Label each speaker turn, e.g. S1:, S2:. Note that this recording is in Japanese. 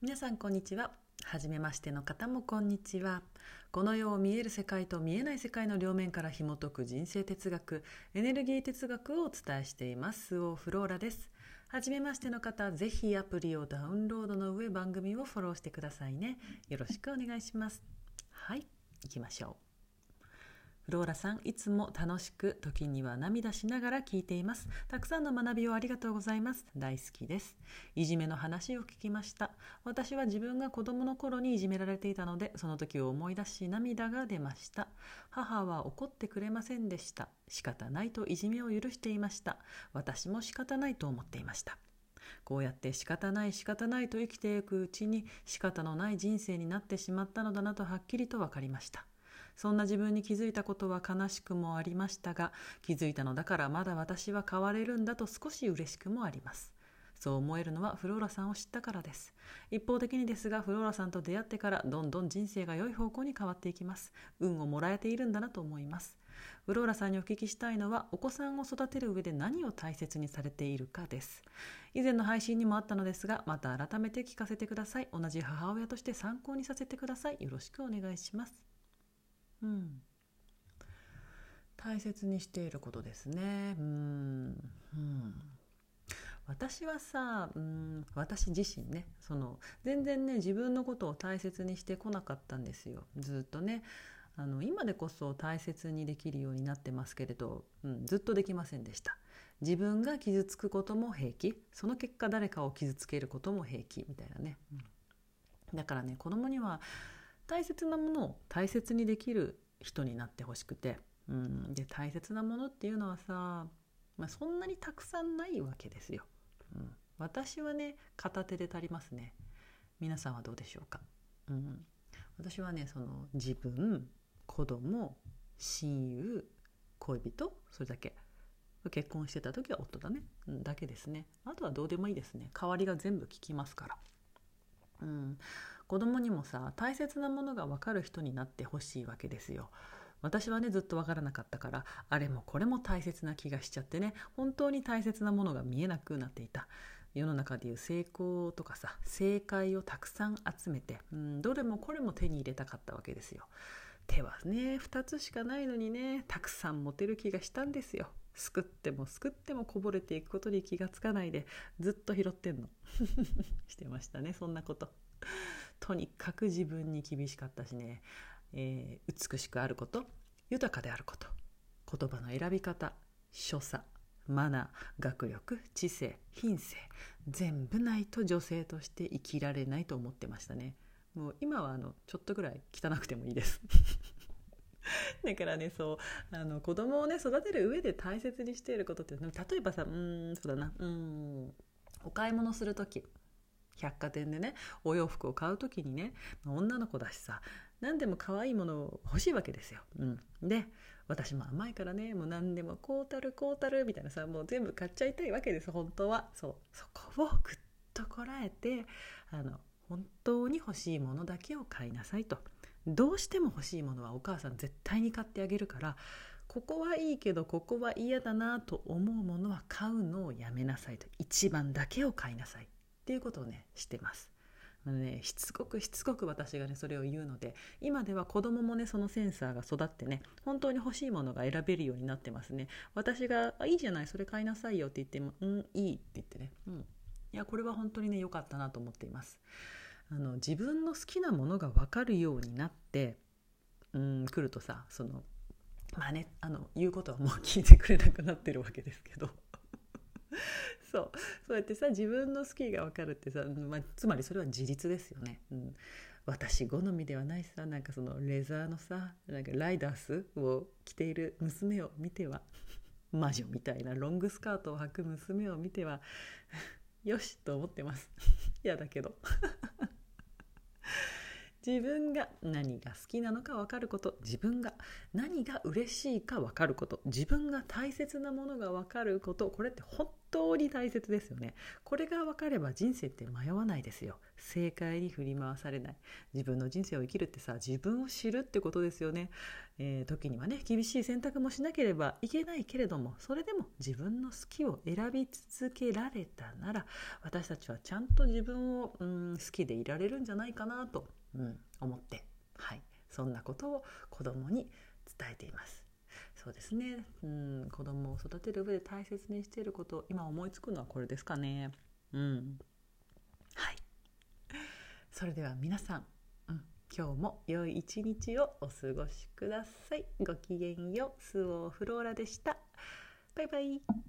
S1: 皆さんこんにちは。初めましての方もこんにちは。この世を見える世界と見えない世界の両面から紐解く人生哲学エネルギー哲学をお伝えしています。オフローラです。はじめましての方ぜひアプリをダウンロードの上番組をフォローしてくださいね。よろしくお願いします。はい行きましょう。ローラさん、いつも楽しく、時には涙しながら聞いています。たくさんの学びをありがとうございます。大好きです。いじめの話を聞きました。私は自分が子供の頃にいじめられていたので、その時を思い出し涙が出ました。母は怒ってくれませんでした。仕方ないといじめを許していました。私も仕方ないと思っていました。こうやって仕方ない仕方ないと生きていくうちに仕方のない人生になってしまったのだなとはっきりと分かりました。そんな自分に気づいたことは悲しくもありましたが、気づいたのだからまだ私は変われるんだと少し嬉しくもあります。そう思えるのはフローラさんを知ったからです。一方的にですが、フローラさんと出会ってからどんどん人生が良い方向に変わっていきます。運をもらえているんだなと思います。フローラさんにお聞きしたいのは、お子さんを育てる上で何を大切にされているかです。以前の配信にもあったのですが、また改めて聞かせてください。同じ母親として参考にさせてください。よろしくお願いします。うん、大切にしていることですね。うん、うん、私はさ、うん、私自身ねその全然ね自分のことを大切にしてこなかったんですよ。ずっとね。あの今でこそ大切にできるようになってますけれど、うん、ずっとできませんでした。自分が傷つくことも平気。その結果誰かを傷つけることも平気みたいなね、うん、だからね子供には大切なものを大切にできる人になってほしくて、うん、で大切なものっていうのはさ、まあ、そんなにたくさんないわけですよ。うん、私はね片手で足りますね。皆さんはどうでしょうか、うん、私はねその自分子供親友恋人それだけ。結婚してた時は夫だね、うん、だけですね。あとはどうでもいいですね。代わりが全部聞きますから。うん、子供にもさ大切なものが分かる人になってほしいわけですよ。私はねずっと分からなかったからあれもこれも大切な気がしちゃってね本当に大切なものが見えなくなっていた。世の中でいう成功とかさ正解をたくさん集めて、うん、どれもこれも手に入れたかったわけですよ。手はね2つしかないのにねたくさん持てる気がしたんですよ。すくってもすくってもこぼれていくことに気がつかないでずっと拾ってんの。してましたねそんなこと。とにかく自分に厳しかったしね、えー、美しくあること豊かであること言葉の選び方所作マナー学力知性品性全部ないと女性として生きられないと思ってましたね。もう今はあのちょっとぐらい汚くてもいいです。だからねそうあの子供をね育てる上で大切にしていることって例えばさうんそうだなうんお買い物する時百貨店でねお洋服を買う時にね女の子だしさ何でも可愛いもの欲しいわけですよ。うん、で私も甘いからねもう何でもこうたるこうたるみたいなさもう全部買っちゃいたいわけです本当は。そう。そこをぐっとこらえてあの本当に欲しいものだけを買いなさいと。どうしても欲しいものはお母さん絶対に買ってあげるからここはいいけどここは嫌だなと思うものは買うのをやめなさいと。一番だけを買いなさい。っていうことをねしてます。あのね、しつこくしつこく私がねそれを言うので今では子供もねそのセンサーが育ってね本当に欲しいものが選べるようになってますね。私が「あいいじゃないそれ買いなさいよ」って言っても「うんいい」って言ってね、うん、いやこれは本当にね良かったなと思っています。あの自分の好きなものが分かるようになってうん来るとさそのまあねあの言うことはもう聞いてくれなくなってるわけですけど。そう。そうやってさ自分の好きが分かるってさ、まあ、つまりそれは自立ですよね。うん。私好みではないさなんかそのレザーのさなんかライダースを着ている娘を見ては 魔女みたいなロングスカートを履く娘を見ては よしと思ってます。嫌だけど。自分が何が好きなのか分かること自分が何が嬉しいか分かること自分が大切なものが分かることこれって本当に大切ですよね。これが分かれば人生って迷わないですよ。正解に振り回されない。自分の人生を生きるってさ自分を知るってことですよね、えー、時にはね厳しい選択もしなければいけないけれどもそれでも自分の好きを選び続けられたなら私たちはちゃんと自分を、うん、好きでいられるんじゃないかなと、うん、思って。はい。そんなことを子供に伝えています。そうですね、うん、子供を育てる上で大切にしていること今思いつくのはこれですかね。うん。はい。それでは皆さん、うん、今日も良い一日をお過ごしください。ごきげんよう。スオフローラでした。バイバイ。